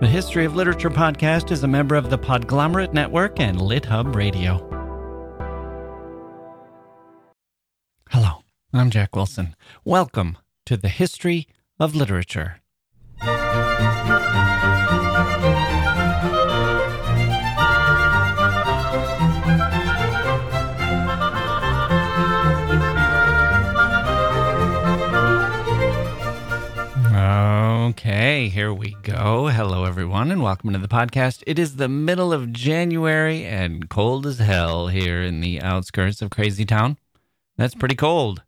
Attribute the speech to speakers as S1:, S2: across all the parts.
S1: The History of Literature podcast is a member of the Podglomerate Network and LitHub Radio. Hello, I'm Jacke Wilson. Welcome to the History of Literature. Okay, here we go. Hello, everyone, and welcome to the podcast. It is the middle of January and cold as hell here in the outskirts of Crazy Town. That's pretty cold.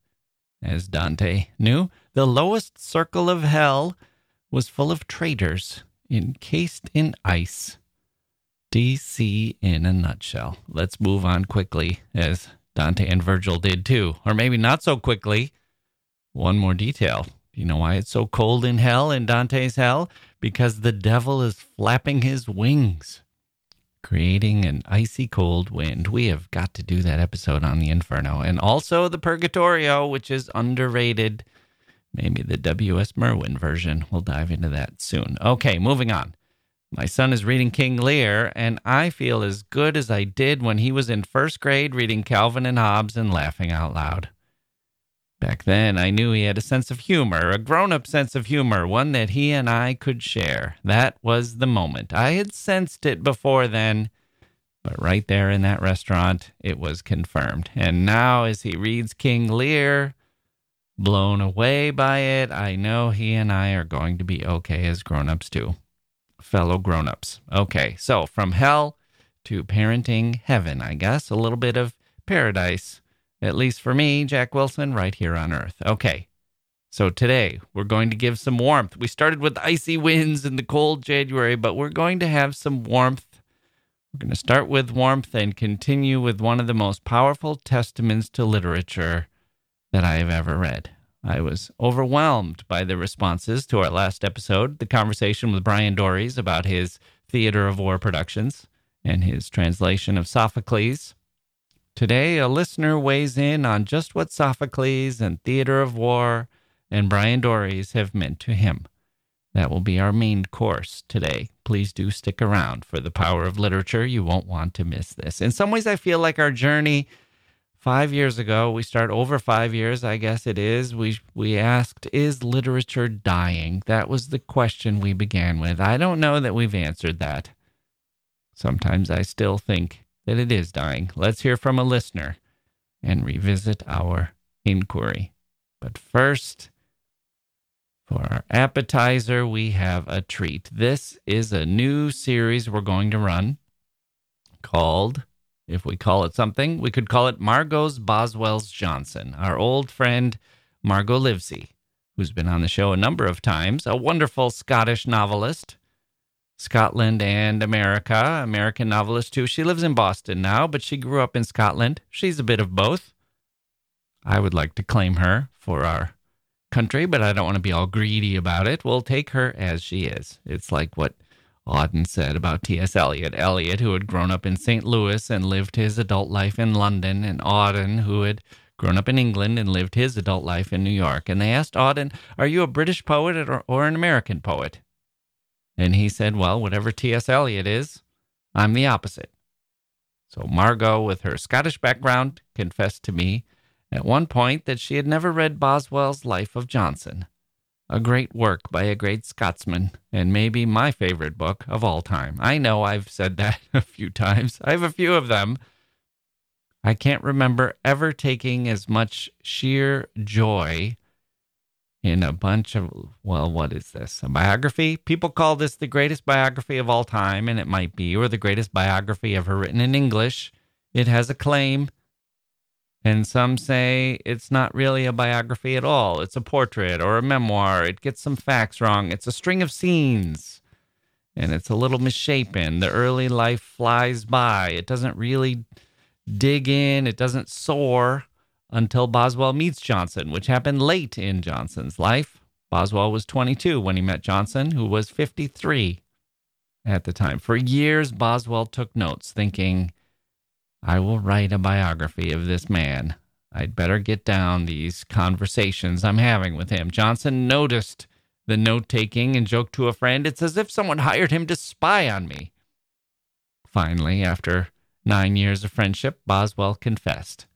S1: As Dante knew, the lowest circle of hell was full of traitors encased in ice. DC in a nutshell. Let's move on quickly, as Dante and Virgil did too. Or maybe not so quickly. One more detail you know why it's so cold in hell, in Dante's hell? Because the devil is flapping his wings, creating an icy cold wind. We have got to do that episode on the Inferno and also the Purgatorio, which is underrated. Maybe the W.S. Merwin version. We'll dive into that soon. Okay, moving on. My son is reading King Lear, and I feel as good as I did when he was in first grade reading Calvin and Hobbes and laughing out loud. Back then, I knew he had a sense of humor, a grown up sense of humor, one that he and I could share. That was the moment. I had sensed it before then, but right there in that restaurant, it was confirmed. And now, as he reads King Lear, blown away by it, I know he and I are going to be okay as grown ups too. Fellow grown ups. Okay, so from hell to parenting heaven, I guess, a little bit of paradise at least for me, Jacke Wilson, right here on Earth. Okay. So today we're going to give some warmth. We started with icy winds in the cold January, but we're going to have some warmth. We're going to start with warmth and continue with one of the most powerful testaments to literature that I have ever read. I was overwhelmed by the responses to our last episode, the conversation with Bryan Doerries about his Theater of War productions and his translation of Sophocles. Today, a listener weighs in on just what Sophocles and Theater of War and Bryan Doerries have meant to him. That will be our main course today. Please do stick around for the power of literature. You won't want to miss this. In some ways, I feel like our journey five years ago, we start over five years, I guess it is. We we asked, is literature dying? That was the question we began with. I don't know that we've answered that. Sometimes I still think that it is dying. Let's hear from a listener and revisit our inquiry. But first, for our appetizer, we have a treat. This is a new series we're going to run called, if we call it something, we could call it Margot's Boswell's Johnson. Our old friend Margot Livesey, who's been on the show a number of times, a wonderful Scottish novelist Scotland and America, American novelist too. She lives in Boston now, but she grew up in Scotland. She's a bit of both. I would like to claim her for our country, but I don't want to be all greedy about it. We'll take her as she is. It's like what Auden said about T.S. Eliot. Eliot, who had grown up in St. Louis and lived his adult life in London, and Auden, who had grown up in England and lived his adult life in New York. And they asked Auden, Are you a British poet or, or an American poet? And he said, Well, whatever T.S. Eliot is, I'm the opposite. So Margot, with her Scottish background, confessed to me at one point that she had never read Boswell's Life of Johnson, a great work by a great Scotsman, and maybe my favorite book of all time. I know I've said that a few times. I have a few of them. I can't remember ever taking as much sheer joy in a bunch of, well, what is this? A biography? People call this the greatest biography of all time, and it might be, or the greatest biography ever written in English. It has a claim. And some say it's not really a biography at all. It's a portrait or a memoir. It gets some facts wrong. It's a string of scenes and it's a little misshapen. The early life flies by. It doesn't really dig in, it doesn't soar until Boswell meets Johnson, which happened late in Johnson's life. Boswell was 22 when he met Johnson, who was 53 at the time. For years, Boswell took notes, thinking, I will write a biography of this man. I'd better get down these conversations I'm having with him. Johnson noticed the note taking and joked to a friend, It's as if someone hired him to spy on me. Finally, after nine years of friendship, Boswell confessed,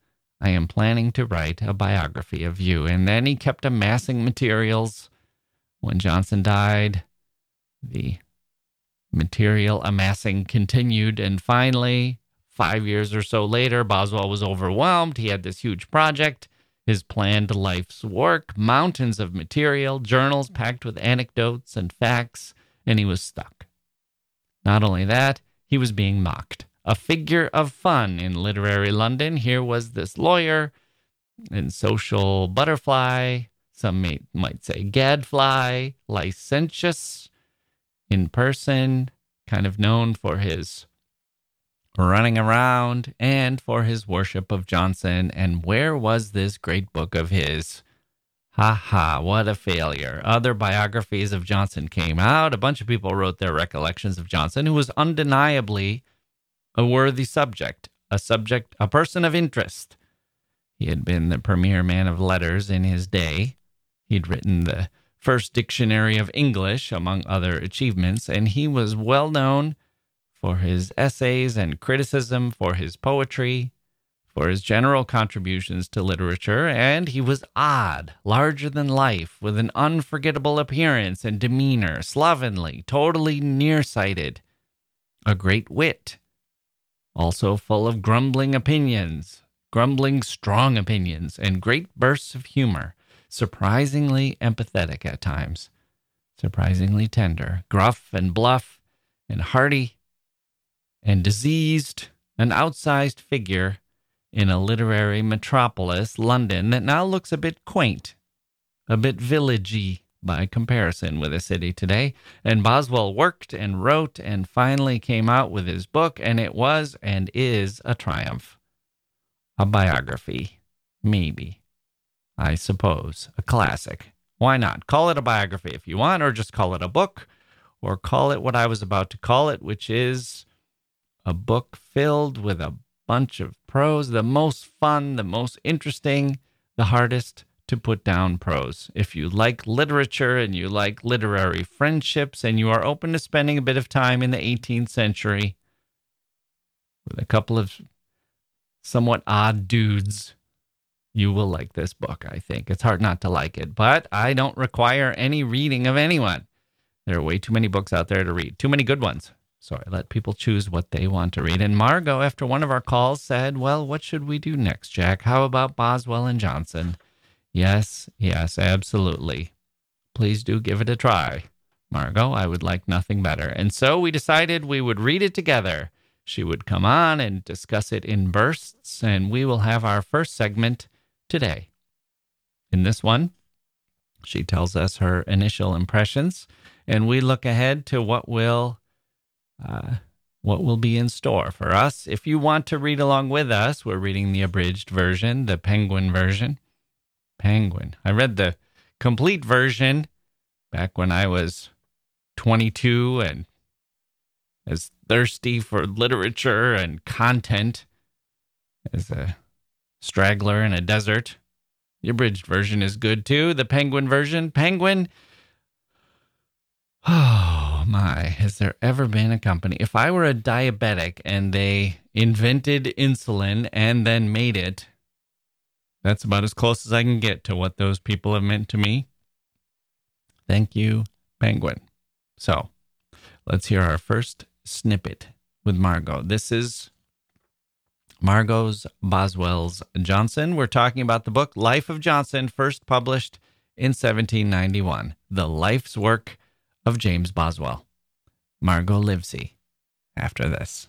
S1: I am planning to write a biography of you. And then he kept amassing materials. When Johnson died, the material amassing continued. And finally, five years or so later, Boswell was overwhelmed. He had this huge project, his planned life's work, mountains of material, journals packed with anecdotes and facts, and he was stuck. Not only that, he was being mocked. A figure of fun in literary London. Here was this lawyer and social butterfly, some may, might say gadfly, licentious, in person, kind of known for his running around and for his worship of Johnson. And where was this great book of his? Ha ha, what a failure. Other biographies of Johnson came out. A bunch of people wrote their recollections of Johnson, who was undeniably a worthy subject, a subject, a person of interest. He had been the premier man of letters in his day. He'd written the first dictionary of English, among other achievements, and he was well known for his essays and criticism, for his poetry, for his general contributions to literature, and he was odd, larger than life, with an unforgettable appearance and demeanor, slovenly, totally nearsighted, a great wit, also full of grumbling opinions, grumbling strong opinions, and great bursts of humor surprisingly empathetic at times, surprisingly tender, gruff and bluff and hearty and diseased, an outsized figure in a literary metropolis, London, that now looks a bit quaint, a bit villagey by comparison with a city today. And Boswell worked and wrote and finally came out with his book, and it was and is a triumph. A biography, maybe. I suppose. A classic. Why not? Call it a biography if you want, or just call it a book, or call it what I was about to call it, which is a book filled with a bunch of prose, the most fun, the most interesting, the hardest to put down prose. If you like literature and you like literary friendships and you are open to spending a bit of time in the 18th century with a couple of somewhat odd dudes you will like this book, I think. It's hard not to like it, but I don't require any reading of anyone. There are way too many books out there to read, too many good ones. So I let people choose what they want to read. And Margot, after one of our calls, said, Well, what should we do next, Jacke? How about Boswell and Johnson? Yes, yes, absolutely. Please do give it a try. Margot, I would like nothing better. And so we decided we would read it together. She would come on and discuss it in bursts, and we will have our first segment today. In this one, she tells us her initial impressions, and we look ahead to what will uh, what will be in store for us. If you want to read along with us, we're reading the abridged version, the Penguin version. Penguin. I read the complete version back when I was 22 and as thirsty for literature and content as a straggler in a desert. The abridged version is good too. The penguin version. Penguin. Oh my, has there ever been a company? If I were a diabetic and they invented insulin and then made it, that's about as close as I can get to what those people have meant to me. Thank you, Penguin. So let's hear our first snippet with Margot. This is Margot's Boswell's Johnson. We're talking about the book Life of Johnson, first published in 1791, the life's work of James Boswell. Margot Livesey after this.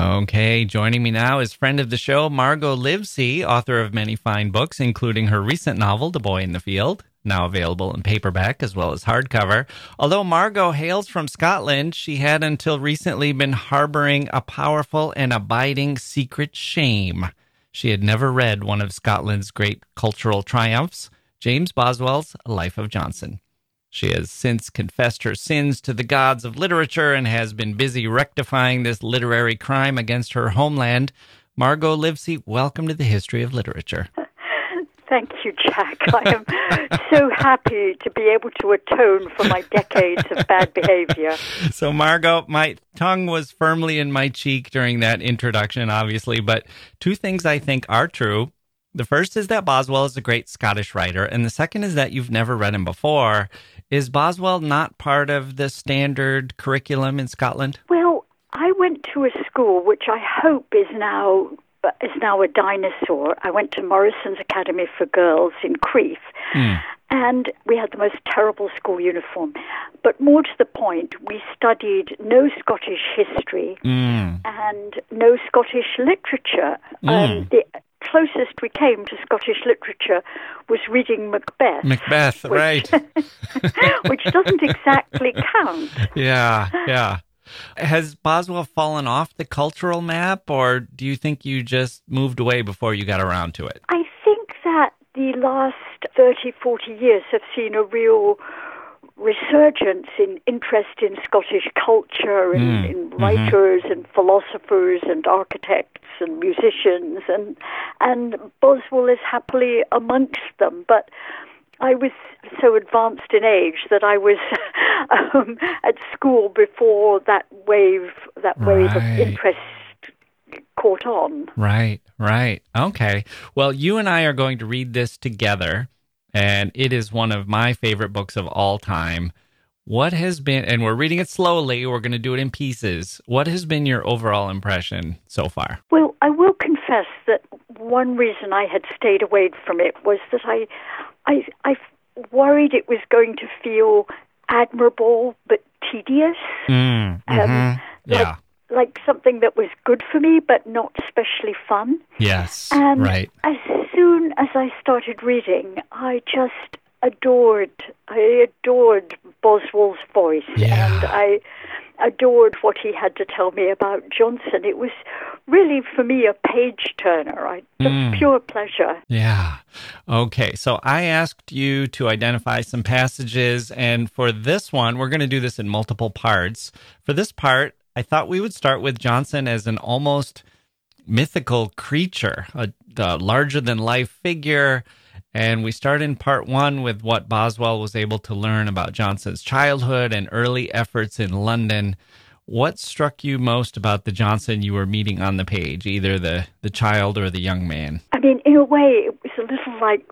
S1: Okay, joining me now is friend of the show, Margot Livesey, author of many fine books, including her recent novel, The Boy in the Field, now available in paperback as well as hardcover. Although Margot hails from Scotland, she had until recently been harboring a powerful and abiding secret shame. She had never read one of Scotland's great cultural triumphs, James Boswell's Life of Johnson. She has since confessed her sins to the gods of literature and has been busy rectifying this literary crime against her homeland. Margot Livesey, welcome to the History of Literature.
S2: Thank you, Jacke. I am so happy to be able to atone for my decades of bad behavior.
S1: So, Margot, my tongue was firmly in my cheek during that introduction, obviously, but two things I think are true. The first is that Boswell is a great Scottish writer, and the second is that you've never read him before. Is Boswell not part of the standard curriculum in Scotland?
S2: Well, I went to a school which I hope is now is now a dinosaur. I went to Morrison's Academy for Girls in Crieff. Mm. And we had the most terrible school uniform. But more to the point, we studied no Scottish history mm. and no Scottish literature. Mm. Um, the closest we came to Scottish literature was reading Macbeth.
S1: Macbeth, which, right.
S2: which doesn't exactly count.
S1: Yeah, yeah. Has Boswell fallen off the cultural map, or do you think you just moved away before you got around to it?
S2: I think that the last 30, 40 years have seen a real resurgence in interest in Scottish culture and mm. in mm-hmm. writers mm-hmm. and philosophers and architects and musicians and and Boswell is happily amongst them but I was so advanced in age that I was um, at school before that wave that wave right. of interest caught on.
S1: Right, right. Okay. Well, you and I are going to read this together, and it is one of my favorite books of all time. What has been, and we're reading it slowly, we're going to do it in pieces. What has been your overall impression so far?
S2: Well, I will confess that one reason I had stayed away from it was that I, I, I worried it was going to feel admirable but tedious.
S1: Mm, mm-hmm. um, yeah.
S2: Like, like something that was good for me but not especially fun.
S1: Yes.
S2: And
S1: right.
S2: as soon as I started reading, I just adored I adored Boswell's voice
S1: yeah.
S2: and I adored what he had to tell me about Johnson. It was really, for me, a page turner. I, mm. pure pleasure.
S1: Yeah. Okay. So I asked you to identify some passages, and for this one, we're going to do this in multiple parts. For this part, I thought we would start with Johnson as an almost mythical creature, a, a larger than life figure and we start in part one with what Boswell was able to learn about Johnson's childhood and early efforts in London. What struck you most about the Johnson you were meeting on the page, either the, the child or the young man?
S2: I mean, in a way, it was a little like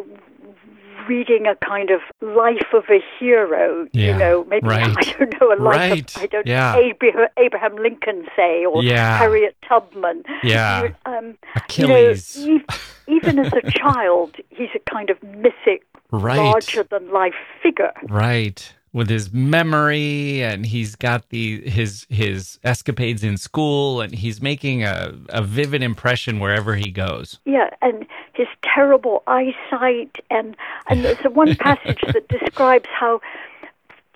S2: reading a kind of life of a hero,
S1: yeah,
S2: you know, maybe
S1: right.
S2: I don't know a life
S1: right.
S2: of I don't
S1: yeah.
S2: Abraham, Abraham Lincoln say or
S1: yeah.
S2: Harriet Tubman.
S1: Yeah.
S2: Um,
S1: Achilles.
S2: You know, even as a child, he's a kind of mythic,
S1: right.
S2: larger than life figure.
S1: Right with his memory and he's got the his his escapades in school and he's making a, a vivid impression wherever he goes.
S2: Yeah, and his terrible eyesight, and and there's a one passage that describes how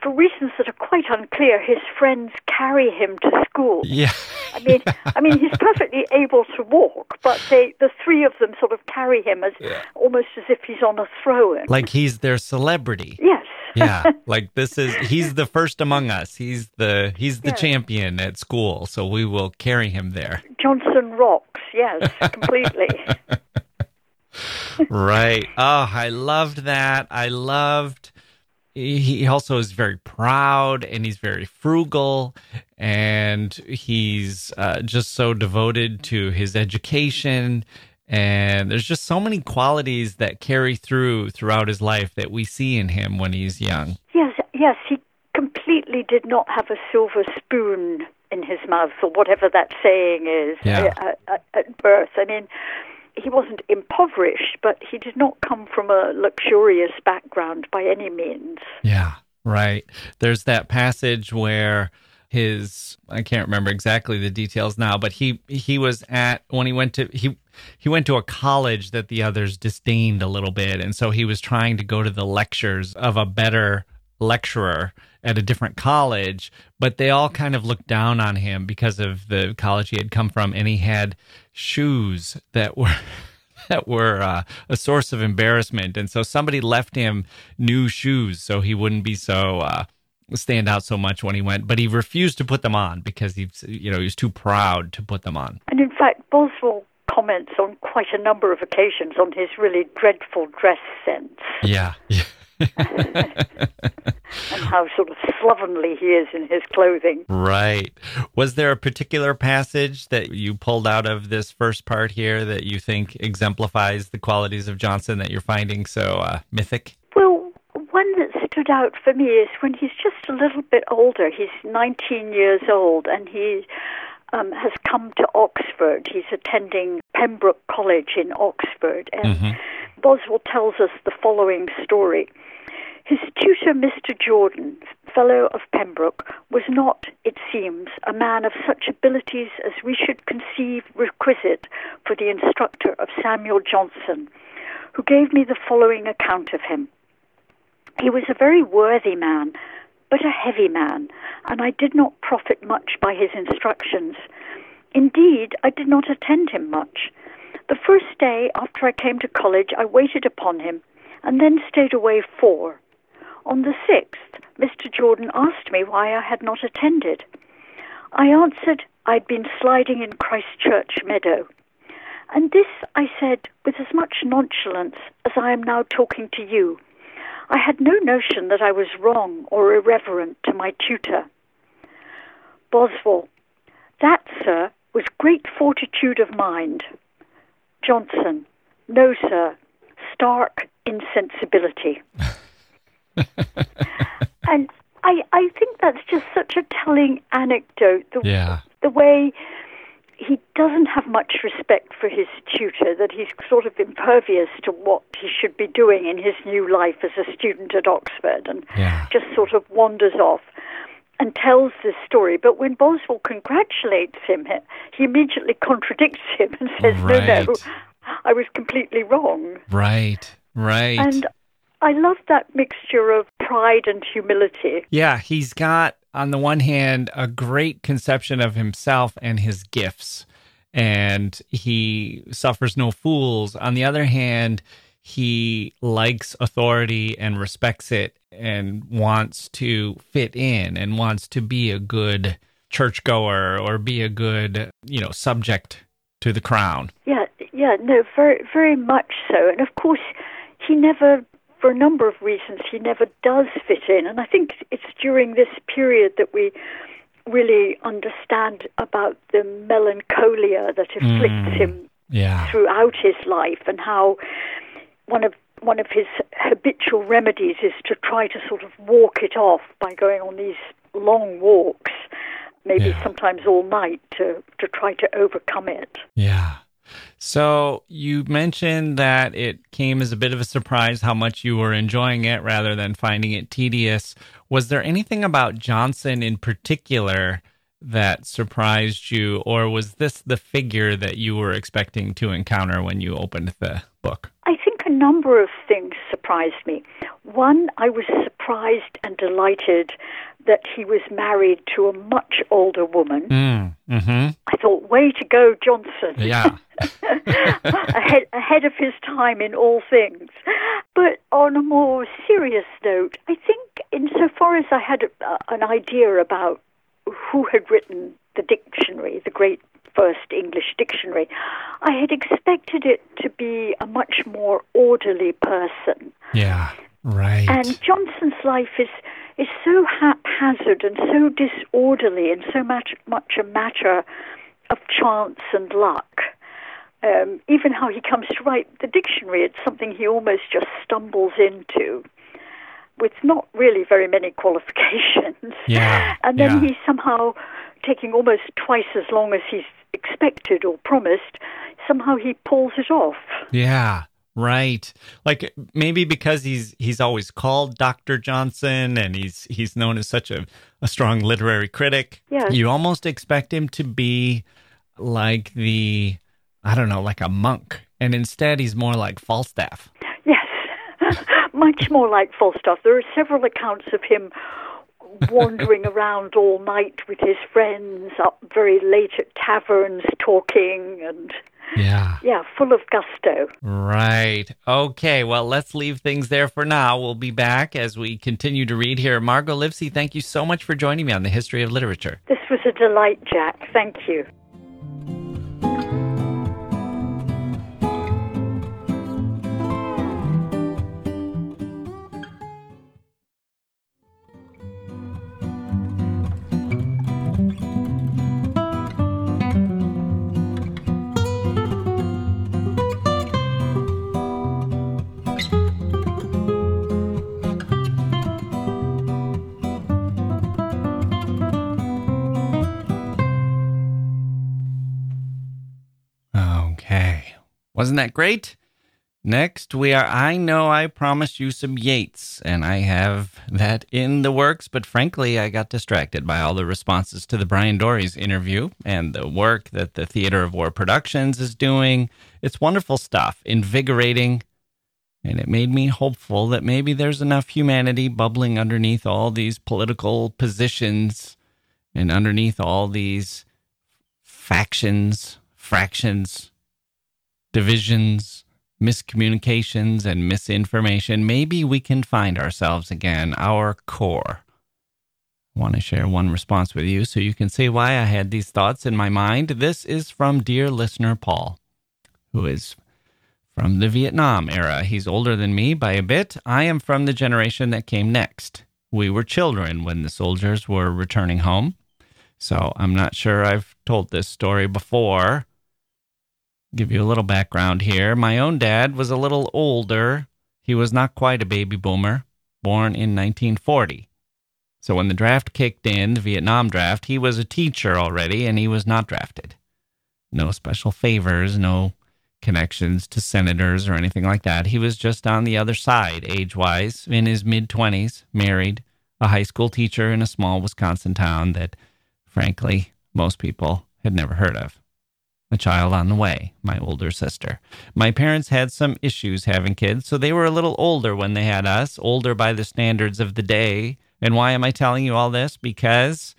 S2: for reasons that are quite unclear, his friends carry him to school.
S1: Yeah.
S2: I mean, I mean, he's perfectly able to walk, but they, the three of them, sort of carry him as
S1: Yeah.
S2: almost as if he's on a throne.
S1: Like he's their celebrity.
S2: yes.
S1: Yeah like this is he's the first among us he's the he's the
S2: Yeah.
S1: champion at school so we will carry him there
S2: Johnson rocks. Yes, completely.
S1: right oh i loved that i loved he he also is very proud and he's very frugal and he's uh, just so devoted to his education and there's just so many qualities that carry through throughout his life that we see in him when he's young
S2: yes, yes, he completely did not have a silver spoon in his mouth, or whatever that saying is
S1: Yeah.
S2: uh, uh, at birth. I mean, he wasn't impoverished, but he did not come from a luxurious background by any means.
S1: Yeah, right. There's that passage where his I can't remember exactly the details now, but he he was at when he went to he he went to a college that the others disdained a little bit, and so he was trying to go to the lectures of a better lecturer at a different college, but they all kind of looked down on him because of the college he had come from, and he had shoes that were that were uh, a source of embarrassment, and so somebody left him new shoes so he wouldn't be so uh, stand out so much when he went. But he refused to put them on because he, you know, he was too proud to put them on.
S2: And in fact, Boswell comments on quite a number of occasions on his really dreadful dress sense
S1: Yeah, yeah.
S2: and how sort of slovenly he is in his clothing.
S1: Right. Was there a particular passage that you pulled out of this first part here that you think exemplifies the qualities of Johnson that you're finding so uh, mythic?
S2: One that stood out for me is when he's just a little bit older. He's 19 years old and he um, has come to Oxford. He's attending Pembroke College in Oxford. And
S1: Mhm.
S2: Boswell tells us the following story. His tutor, Mr. Jordan, fellow of Pembroke, was not, it seems, a man of such abilities as we should conceive requisite for the instructor of Samuel Johnson, who gave me the following account of him. He was a very worthy man, but a heavy man, and I did not profit much by his instructions. Indeed, I did not attend him much. The first day after I came to college, I waited upon him, and then stayed away four. On the sixth, Mr. Jordan asked me why I had not attended. I answered I'd been sliding in Christchurch Meadow. And this I said with as much nonchalance as I am now talking to you. I had no notion that I was wrong or irreverent to my tutor. Boswell, that, sir, was great fortitude of mind. Johnson, no, sir, stark insensibility. and I, I think that's just such a telling anecdote. The,
S1: Yeah.
S2: the way he doesn't have much respect for his tutor, that he's sort of impervious to what he should be doing in his new life as a student at Oxford and
S1: Yeah.
S2: just sort of wanders off and tells this story. But when Boswell congratulates him, he- he immediately contradicts him and says, no, no, I was completely wrong.
S1: Right. Right.
S2: And I love that mixture of pride and humility.
S1: Yeah, he's got on the one hand a great conception of himself and his gifts, and he suffers no fools. On the other hand, he likes authority and respects it and wants to fit in and wants to be a good churchgoer or be a good, you know, subject to the crown.
S2: Yeah, yeah, no, very, very much so. And of course, he never, for a number of reasons, he never does fit in. And I think it's during this period that we really understand about the melancholia that afflicts
S1: Mm.
S2: him
S1: Yeah.
S2: throughout his life and how one of one of his habitual remedies is to try to sort of walk it off by going on these long walks, maybe
S1: Yeah.
S2: sometimes all night to, to try to overcome it.
S1: Yeah. So you mentioned that it came as a bit of a surprise how much you were enjoying it rather than finding it tedious. Was there anything about Johnson in particular that surprised you, or was this the figure that you were expecting to encounter when you opened the book?
S2: Think a number of things surprised me. One, I was surprised and delighted that he was married to a much older woman.
S1: Mm, mm-hmm.
S2: I thought, way to go, Johnson.
S1: Yeah.
S2: ahead, ahead of his time in all things. But on a more serious note, I think, insofar as I had a, an idea about who had written the dictionary, the great first English dictionary, I had expected it to be a much more orderly person.
S1: Yeah, right.
S2: And Johnson's life is is so haphazard and so disorderly and so much much a matter of chance and luck. Um, even how he comes to write the dictionary, it's something he almost just stumbles into with not really very many qualifications.
S1: Yeah,
S2: and then
S1: yeah.
S2: he's somehow taking almost twice as long as he's expected or promised. Somehow he pulls it off.
S1: Yeah. Right. Like maybe because he's he's always called Dr. Johnson and he's he's known as such a, a strong literary critic.
S2: Yes.
S1: You almost expect him to be like the I don't know, like a monk. And instead he's more like Falstaff.
S2: Yes. Much more like Falstaff. There are several accounts of him wandering around all night with his friends, up very late at taverns talking and
S1: yeah.
S2: Yeah, full of gusto.
S1: Right. Okay. Well, let's leave things there for now. We'll be back as we continue to read here. Margot Livesey, thank you so much for joining me on the history of literature.
S2: This was a delight, Jacke. Thank you.
S1: Wasn't that great? Next, we are I Know I Promised You Some Yeats, and I have that in the works, but frankly, I got distracted by all the responses to the Bryan Doerries interview and the work that the Theater of War Productions is doing. It's wonderful stuff, invigorating, and it made me hopeful that maybe there's enough humanity bubbling underneath all these political positions and underneath all these factions, fractions, divisions, miscommunications, and misinformation, maybe we can find ourselves again, our core. I want to share one response with you so you can see why I had these thoughts in my mind. This is from dear listener Paul, who is from the Vietnam era. He's older than me by a bit. I am from the generation that came next. We were children when the soldiers were returning home. So I'm not sure I've told this story before give you a little background here. My own dad was a little older. He was not quite a baby boomer, born in 1940. So when the draft kicked in, the Vietnam draft, he was a teacher already and he was not drafted. No special favors, no connections to senators or anything like that. He was just on the other side, age wise, in his mid 20s, married, a high school teacher in a small Wisconsin town that, frankly, most people had never heard of a child on the way, my older sister. My parents had some issues having kids, so they were a little older when they had us, older by the standards of the day. And why am I telling you all this? Because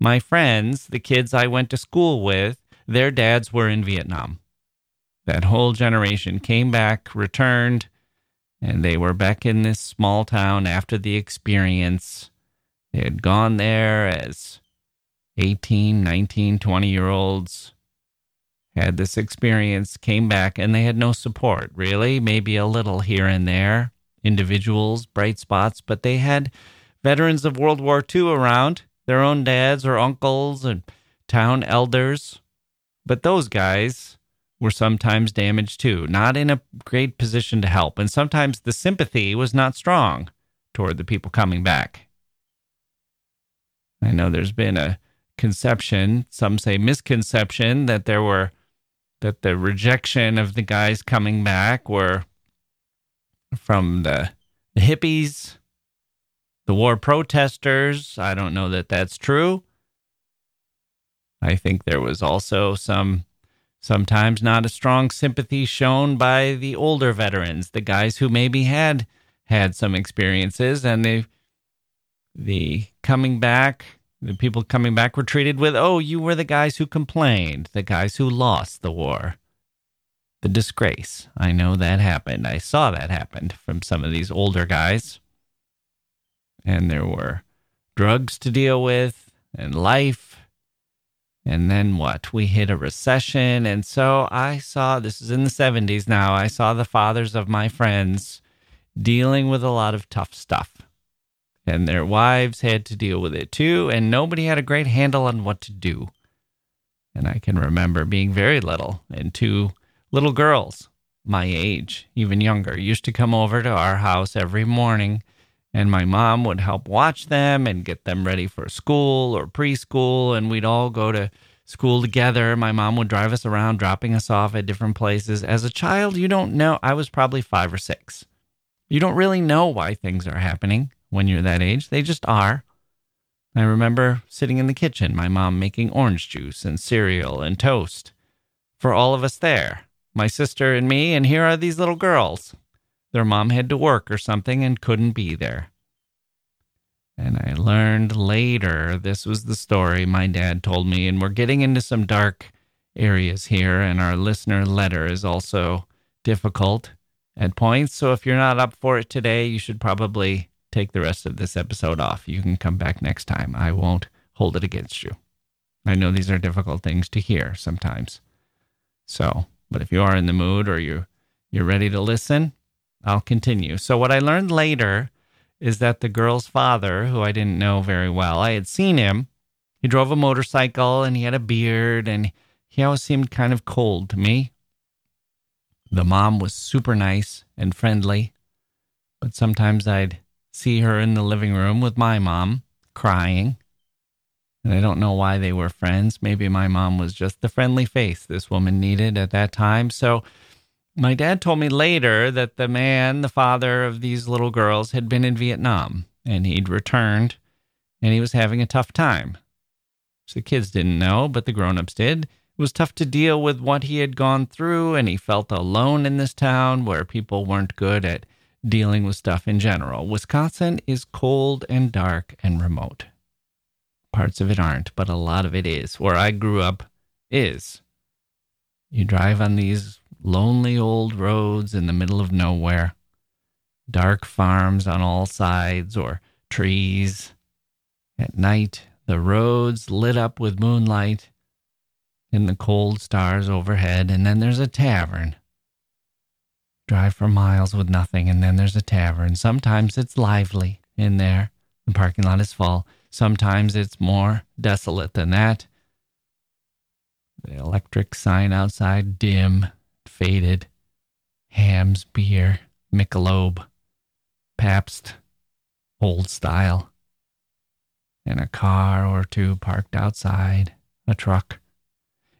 S1: my friends, the kids I went to school with, their dads were in Vietnam. That whole generation came back, returned, and they were back in this small town after the experience. They had gone there as 18, 19, 20 year olds had this experience, came back, and they had no support, really. Maybe a little here and there, individuals, bright spots, but they had veterans of World War II around, their own dads or uncles and town elders. But those guys were sometimes damaged too, not in a great position to help. And sometimes the sympathy was not strong toward the people coming back. I know there's been a conception, some say misconception, that there were that the rejection of the guys coming back were from the, the hippies, the war protesters. I don't know that that's true. I think there was also some Sometimes not a strong sympathy shown by the older veterans, the guys who maybe had had some experiences and they the coming back the people coming back were treated with, oh, you were the guys who complained, the guys who lost the war. The disgrace. I know that happened. I saw that happen from some of these older guys. And there were drugs to deal with and life. And then what? We hit a recession. And so I saw this is in the 70s now. I saw the fathers of my friends dealing with a lot of tough stuff and their wives had to deal with it too, and nobody had a great handle on what to do. And I can remember being very little, and two little girls, my age, even younger, used to come over to our house every morning, and my mom would help watch them and get them ready for school or preschool, and we'd all go to school together. My mom would drive us around, dropping us off at different places. As a child, you don't know. I was probably five or six. You don't really know why things are happening when you're that age. They just are. I remember sitting in the kitchen, my mom making orange juice and cereal and toast for all of us there, my sister and me, and here are these little girls. Their mom had to work or something and couldn't be there. And I learned later this was the story my dad told me, and we're getting into some dark areas here, and our listener letter is also difficult at points. So if you're not up for it today, you should probably take the rest of this episode off. You can come back next time. I won't hold it against you. I know these are difficult things to hear sometimes. So, but if you are in the mood or you you're ready to listen, I'll continue. So what I learned later is that the girl's father, who I didn't know very well, I had seen him. He drove a motorcycle and he had a beard and he always seemed kind of cold to me. The mom was super nice and friendly, but sometimes I'd see her in the living room with my mom crying. And I don't know why they were friends. Maybe my mom was just the friendly face this woman needed at that time. So my dad told me later that the man, the father of these little girls, had been in Vietnam and he'd returned and he was having a tough time. the kids didn't know, but the grown ups did. It was tough to deal with what he had gone through, and he felt alone in this town where people weren't good at dealing with stuff in general. Wisconsin is cold and dark and remote. Parts of it aren't, but a lot of it is. Where I grew up is. You drive on these lonely old roads in the middle of nowhere, dark farms on all sides or trees. At night, the roads lit up with moonlight and the cold stars overhead, and then there's a tavern drive for miles with nothing, and then there's a tavern. Sometimes it's lively in there. The parking lot is full. Sometimes it's more desolate than that. The electric sign outside dim, faded. Ham's beer, Michelob, Pabst, old style. And a car or two parked outside, a truck.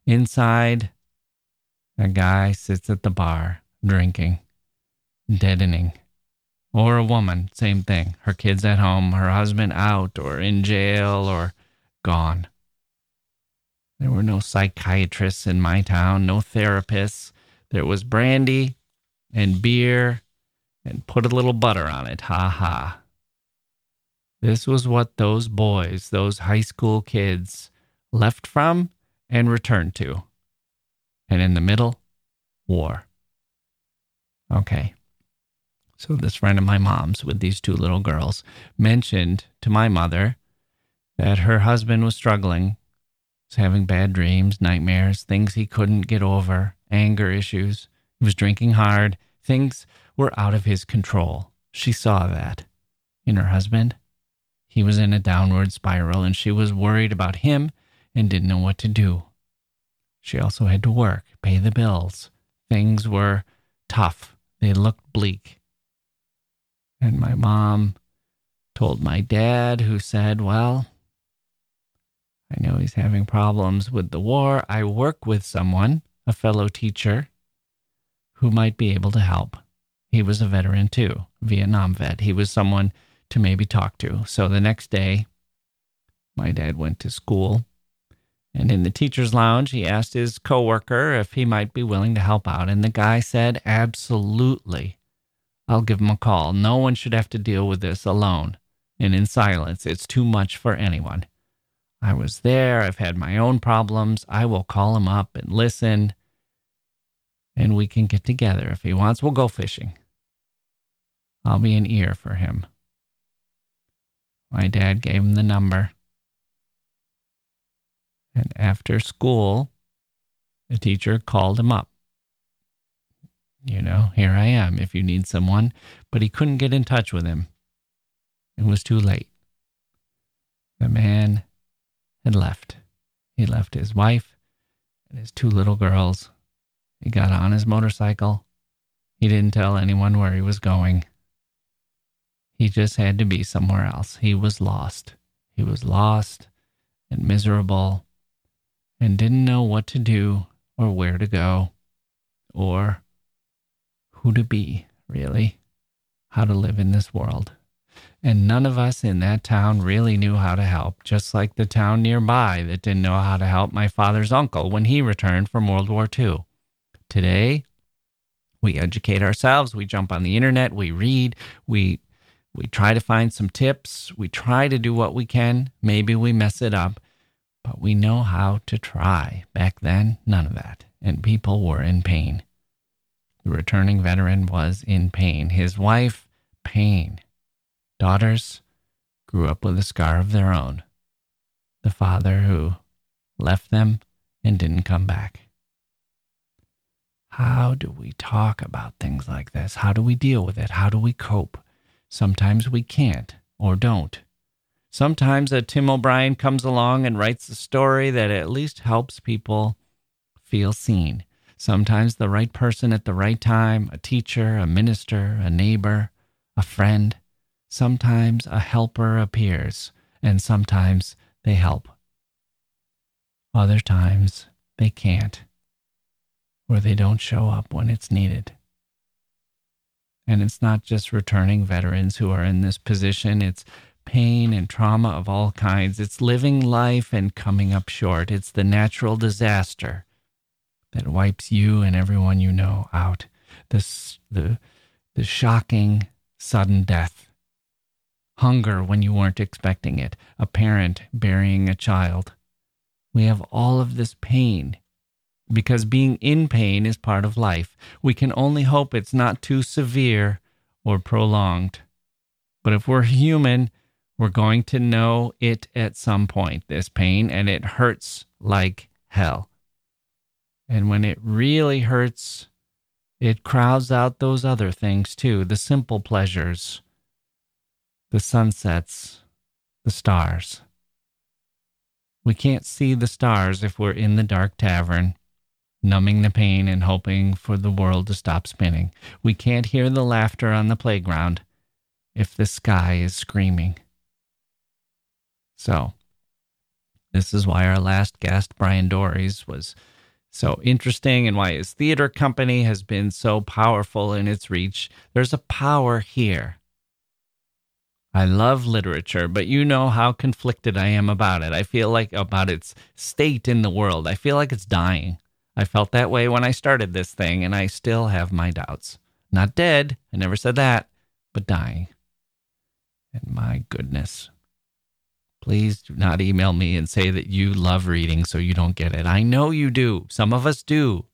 S1: Inside, a guy sits at the bar drinking, deadening. Or a woman, same thing. Her kids at home, her husband out or in jail or gone. There were no psychiatrists in my town, no therapists. There was brandy and beer and put a little butter on it. Ha ha. This was what those boys, those high school kids, left from and returned to. And in the middle, war. Okay. So, this friend of my mom's with these two little girls mentioned to my mother that her husband was struggling, was having bad dreams, nightmares, things he couldn't get over, anger issues. He was drinking hard. Things were out of his control. She saw that in her husband. He was in a downward spiral and she was worried about him and didn't know what to do. She also had to work, pay the bills. Things were tough they looked bleak. And my mom told my dad, who said, Well, I know he's having problems with the war. I work with someone, a fellow teacher, who might be able to help. He was a veteran too, Vietnam vet. He was someone to maybe talk to. So the next day, my dad went to school And in the teacher's lounge, he asked his coworker if he might be willing to help out. And the guy said, Absolutely. I'll give him a call. No one should have to deal with this alone and in silence. It's too much for anyone. I was there. I've had my own problems. I will call him up and listen. And we can get together. If he wants, we'll go fishing. I'll be an ear for him. My dad gave him the number. And after school, the teacher called him up. You know, here I am if you need someone. But he couldn't get in touch with him. It was too late. The man had left. He left his wife and his two little girls. He got on his motorcycle. He didn't tell anyone where he was going. He just had to be somewhere else. He was lost. He was lost and miserable and didn't know what to do or where to go or who to be, really, how to live in this world. And none of us in that town really knew how to help, just like the town nearby that didn't know how to help my father's uncle when he returned from World War II. Today, we educate ourselves, we jump on the internet, we read, we we try to find some tips, we try to do what we can. Maybe we mess it up, but we know how to try. Back then, none of that. And people were in pain. The returning veteran was in pain. His wife, pain. Daughters grew up with a scar of their own. The father who left them and didn't come back. How do we talk about things like this? How do we deal with it? How do we cope? Sometimes we can't or don't. Sometimes a Tim O'Brien comes along and writes a story that at least helps people feel seen. Sometimes the right person at the right time, a teacher, a minister, a neighbor, a friend. Sometimes a helper appears, and sometimes they help. Other times they can't, or they don't show up when it's needed. And it's not just returning veterans who are in this position, it's pain and trauma of all kinds. It's living life and coming up short. It's the natural disaster that wipes you and everyone you know out. This, the, the shocking sudden death. Hunger when you weren't expecting it. A parent burying a child. We have all of this pain because being in pain is part of life. We can only hope it's not too severe or prolonged. But if we're human, we're going to know it at some point, this pain, and it hurts like hell. And when it really hurts, it crowds out those other things too the simple pleasures, the sunsets, the stars. We can't see the stars if we're in the dark tavern, numbing the pain and hoping for the world to stop spinning. We can't hear the laughter on the playground if the sky is screaming. So, this is why our last guest, Bryan Doerries, was so interesting and why his theater company has been so powerful in its reach. There's a power here. I love literature, but you know how conflicted I am about it. I feel like about its state in the world. I feel like it's dying. I felt that way when I started this thing, and I still have my doubts. Not dead, I never said that, but dying. And my goodness, Please do not email me and say that you love reading so you don't get it. I know you do. Some of us do.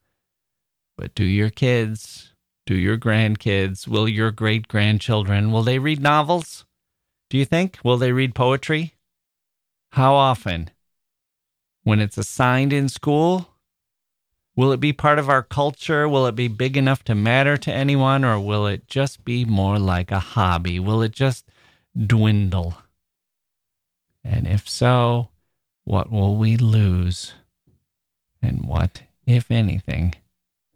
S1: But do your kids, do your grandkids, will your great grandchildren, will they read novels? Do you think? Will they read poetry? How often? When it's assigned in school? Will it be part of our culture? Will it be big enough to matter to anyone? Or will it just be more like a hobby? Will it just dwindle? And if so, what will we lose? And what, if anything,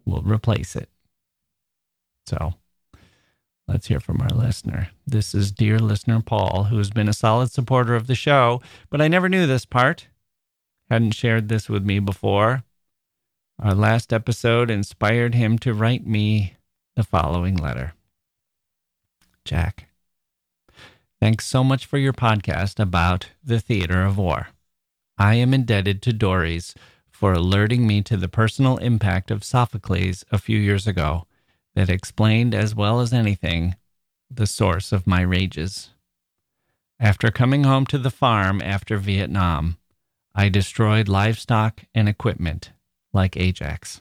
S1: will replace it? So let's hear from our listener. This is dear listener Paul, who has been a solid supporter of the show, but I never knew this part. Hadn't shared this with me before. Our last episode inspired him to write me the following letter Jacke, Thanks so much for your podcast about the theater of war. I am indebted to Doerries for alerting me to the personal impact of Sophocles a few years ago that explained as well as anything the source of my rages. After coming home to the farm after Vietnam, I destroyed livestock and equipment like Ajax.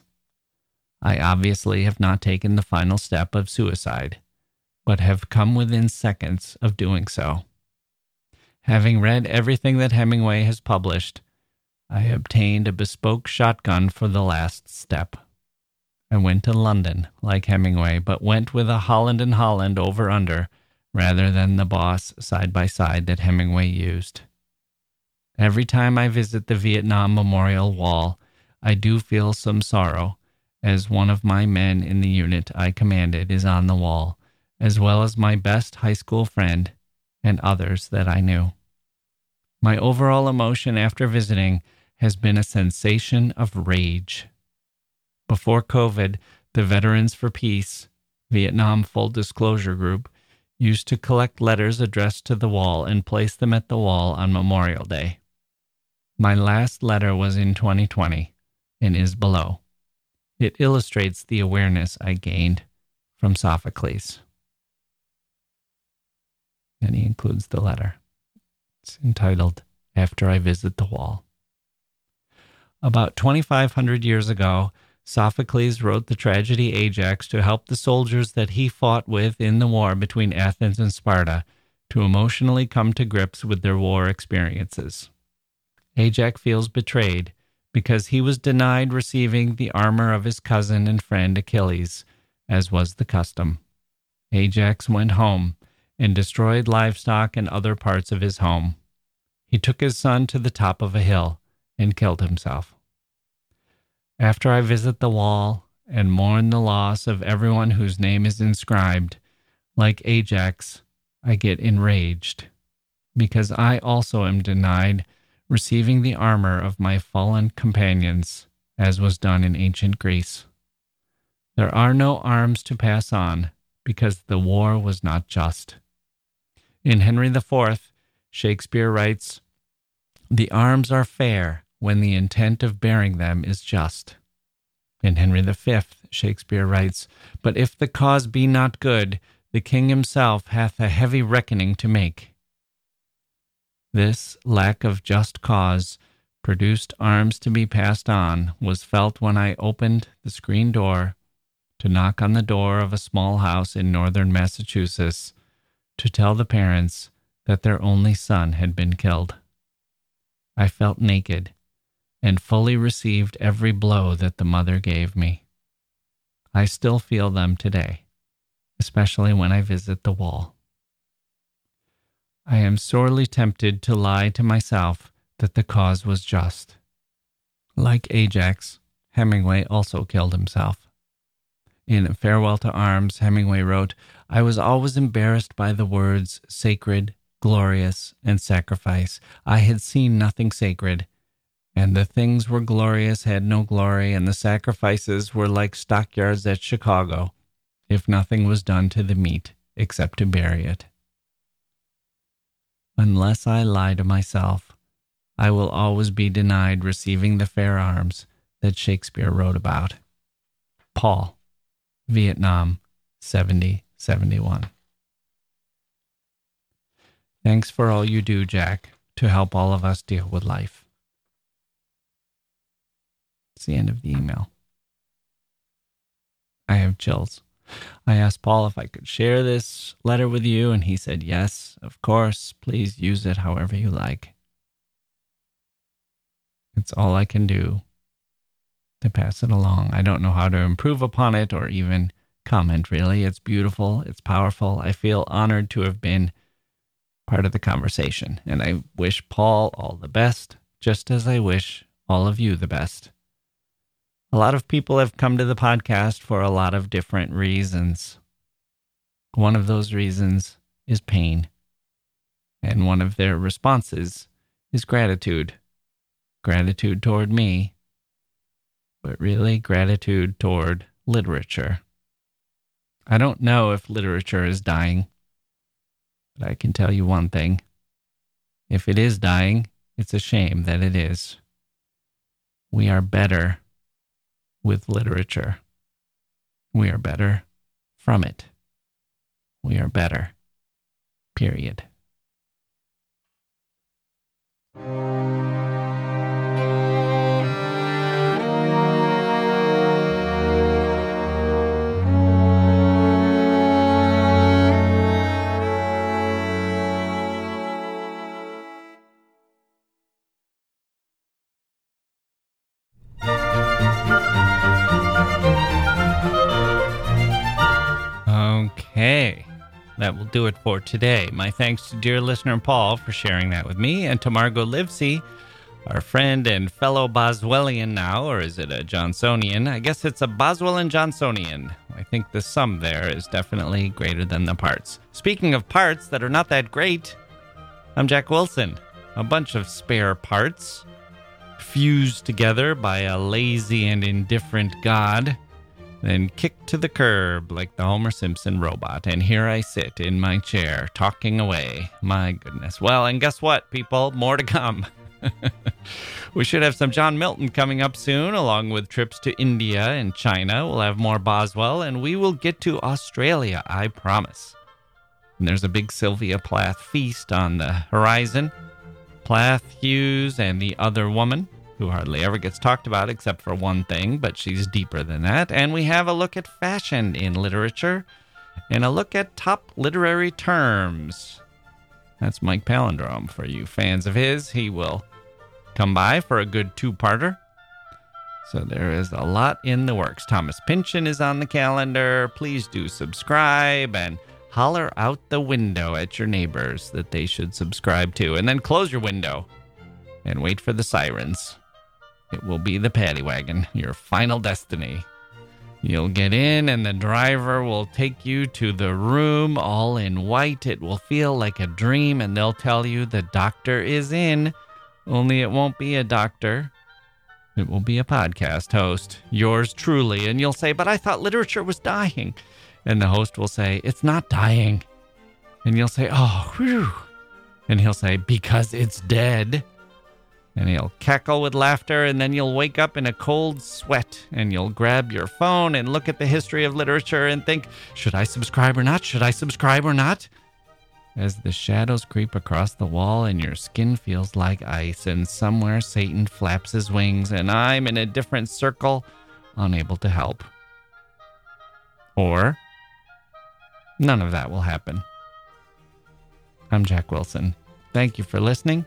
S1: I obviously have not taken the final step of suicide, but have come within seconds of doing so. Having read everything that Hemingway has published, I obtained a bespoke shotgun for the last step. I went to London like Hemingway, but went with a Holland and Holland over under rather than the boss side by side that Hemingway used. Every time I visit the Vietnam Memorial Wall, I do feel some sorrow, as one of my men in the unit I commanded is on the wall, as well as my best high school friend and others that I knew. My overall emotion after visiting has been a sensation of rage. Before COVID, the Veterans for Peace, Vietnam Full Disclosure Group, used to collect letters addressed to the wall and place them at the wall on Memorial Day. My last letter was in 2020 and is below. It illustrates the awareness I gained from Sophocles. And he includes the letter. It's entitled After I Visit the Wall. About 2,500 years ago, Sophocles wrote the tragedy Ajax to help the soldiers that he fought with in the war between Athens and Sparta to emotionally come to grips with their war experiences. Ajax feels betrayed because he was denied receiving the armor of his cousin and friend Achilles, as was the custom. Ajax went home and destroyed livestock and other parts of his home. He took his son to the top of a hill and killed himself. After I visit the wall and mourn the loss of everyone whose name is inscribed, like Ajax, I get enraged because I also am denied receiving the armor of my fallen companions, as was done in ancient Greece. There are no arms to pass on because the war was not just. In Henry IV, Shakespeare writes, The arms are fair when the intent of bearing them is just. In Henry V, Shakespeare writes, But if the cause be not good, the king himself hath a heavy reckoning to make. This lack of just cause produced arms to be passed on was felt when I opened the screen door to knock on the door of a small house in northern Massachusetts to tell the parents that their only son had been killed. I felt naked and fully received every blow that the mother gave me. I still feel them today, especially when I visit the wall. I am sorely tempted to lie to myself that the cause was just. Like Ajax, Hemingway also killed himself. In Farewell to Arms, Hemingway wrote, I was always embarrassed by the words sacred, glorious, and sacrifice. I had seen nothing sacred, and the things were glorious had no glory, and the sacrifices were like stockyards at Chicago, if nothing was done to the meat except to bury it. Unless I lie to myself, I will always be denied receiving the fair arms that Shakespeare wrote about. Paul, Vietnam, 7071. Thanks for all you do, Jacke, to help all of us deal with life. It's the end of the email. I have chills. I asked Paul if I could share this letter with you, and he said, Yes, of course. Please use it however you like. It's all I can do to pass it along. I don't know how to improve upon it or even comment, really. It's beautiful, it's powerful. I feel honored to have been part of the conversation, and I wish Paul all the best, just as I wish all of you the best. A lot of people have come to the podcast for a lot of different reasons. One of those reasons is pain, and one of their responses is gratitude. Gratitude toward me, but really gratitude toward literature. I don't know if literature is dying, but I can tell you one thing. If it is dying, It's a shame that it is. We are better with literature. We are better from it. We are better. Period. That will do it for today. My thanks to dear listener Paul for sharing that with me, and to Margot Livesey, our friend and fellow Boswellian now, or is it a Johnsonian? I guess it's a Boswell and Johnsonian. I think the sum there is definitely greater than the parts. Speaking of parts that are not that great, I'm Jacke Wilson. A bunch of spare parts fused together by a lazy and indifferent God then kicked to the curb like the Homer Simpson robot. And here I sit in my chair talking away. My goodness. Well, and guess what, people? More to come. we should have some John Milton coming up soon, along with trips to India and China. We'll have more Boswell, and we will get to Australia, I promise. And there's a big Sylvia Plath feast on the horizon. Plath, Hughes, and the other woman who hardly ever gets talked about except for one thing, but she's deeper than that. And we have a look at fashion in literature and a look at top literary terms. That's Mike Palindrome. For you fans of his, he will come by for a good two parter. So there is a lot in the works. Thomas Pynchon is on the calendar. Please do subscribe and holler out the window at your neighbors that they should subscribe to. And then close your window and wait for the sirens. It will be the paddy wagon, your final destiny. You'll get in, and the driver will take you to the room all in white. It will feel like a dream, and they'll tell you the doctor is in. Only it won't be a doctor. It will be a podcast host, yours truly. And you'll say, But I thought literature was dying. And the host will say, It's not dying. And you'll say, Oh, whew. And he'll say, Because it's dead and he'll cackle with laughter, and then you'll wake up in a cold sweat, and you'll grab your phone and look at the history of literature and think, should I subscribe or not? Should I subscribe or not? As the shadows creep across the wall and your skin feels like ice, and somewhere Satan flaps his wings, and I'm in a different circle, unable to help. Or none of that will happen. I'm Jacke Wilson. Thank you for listening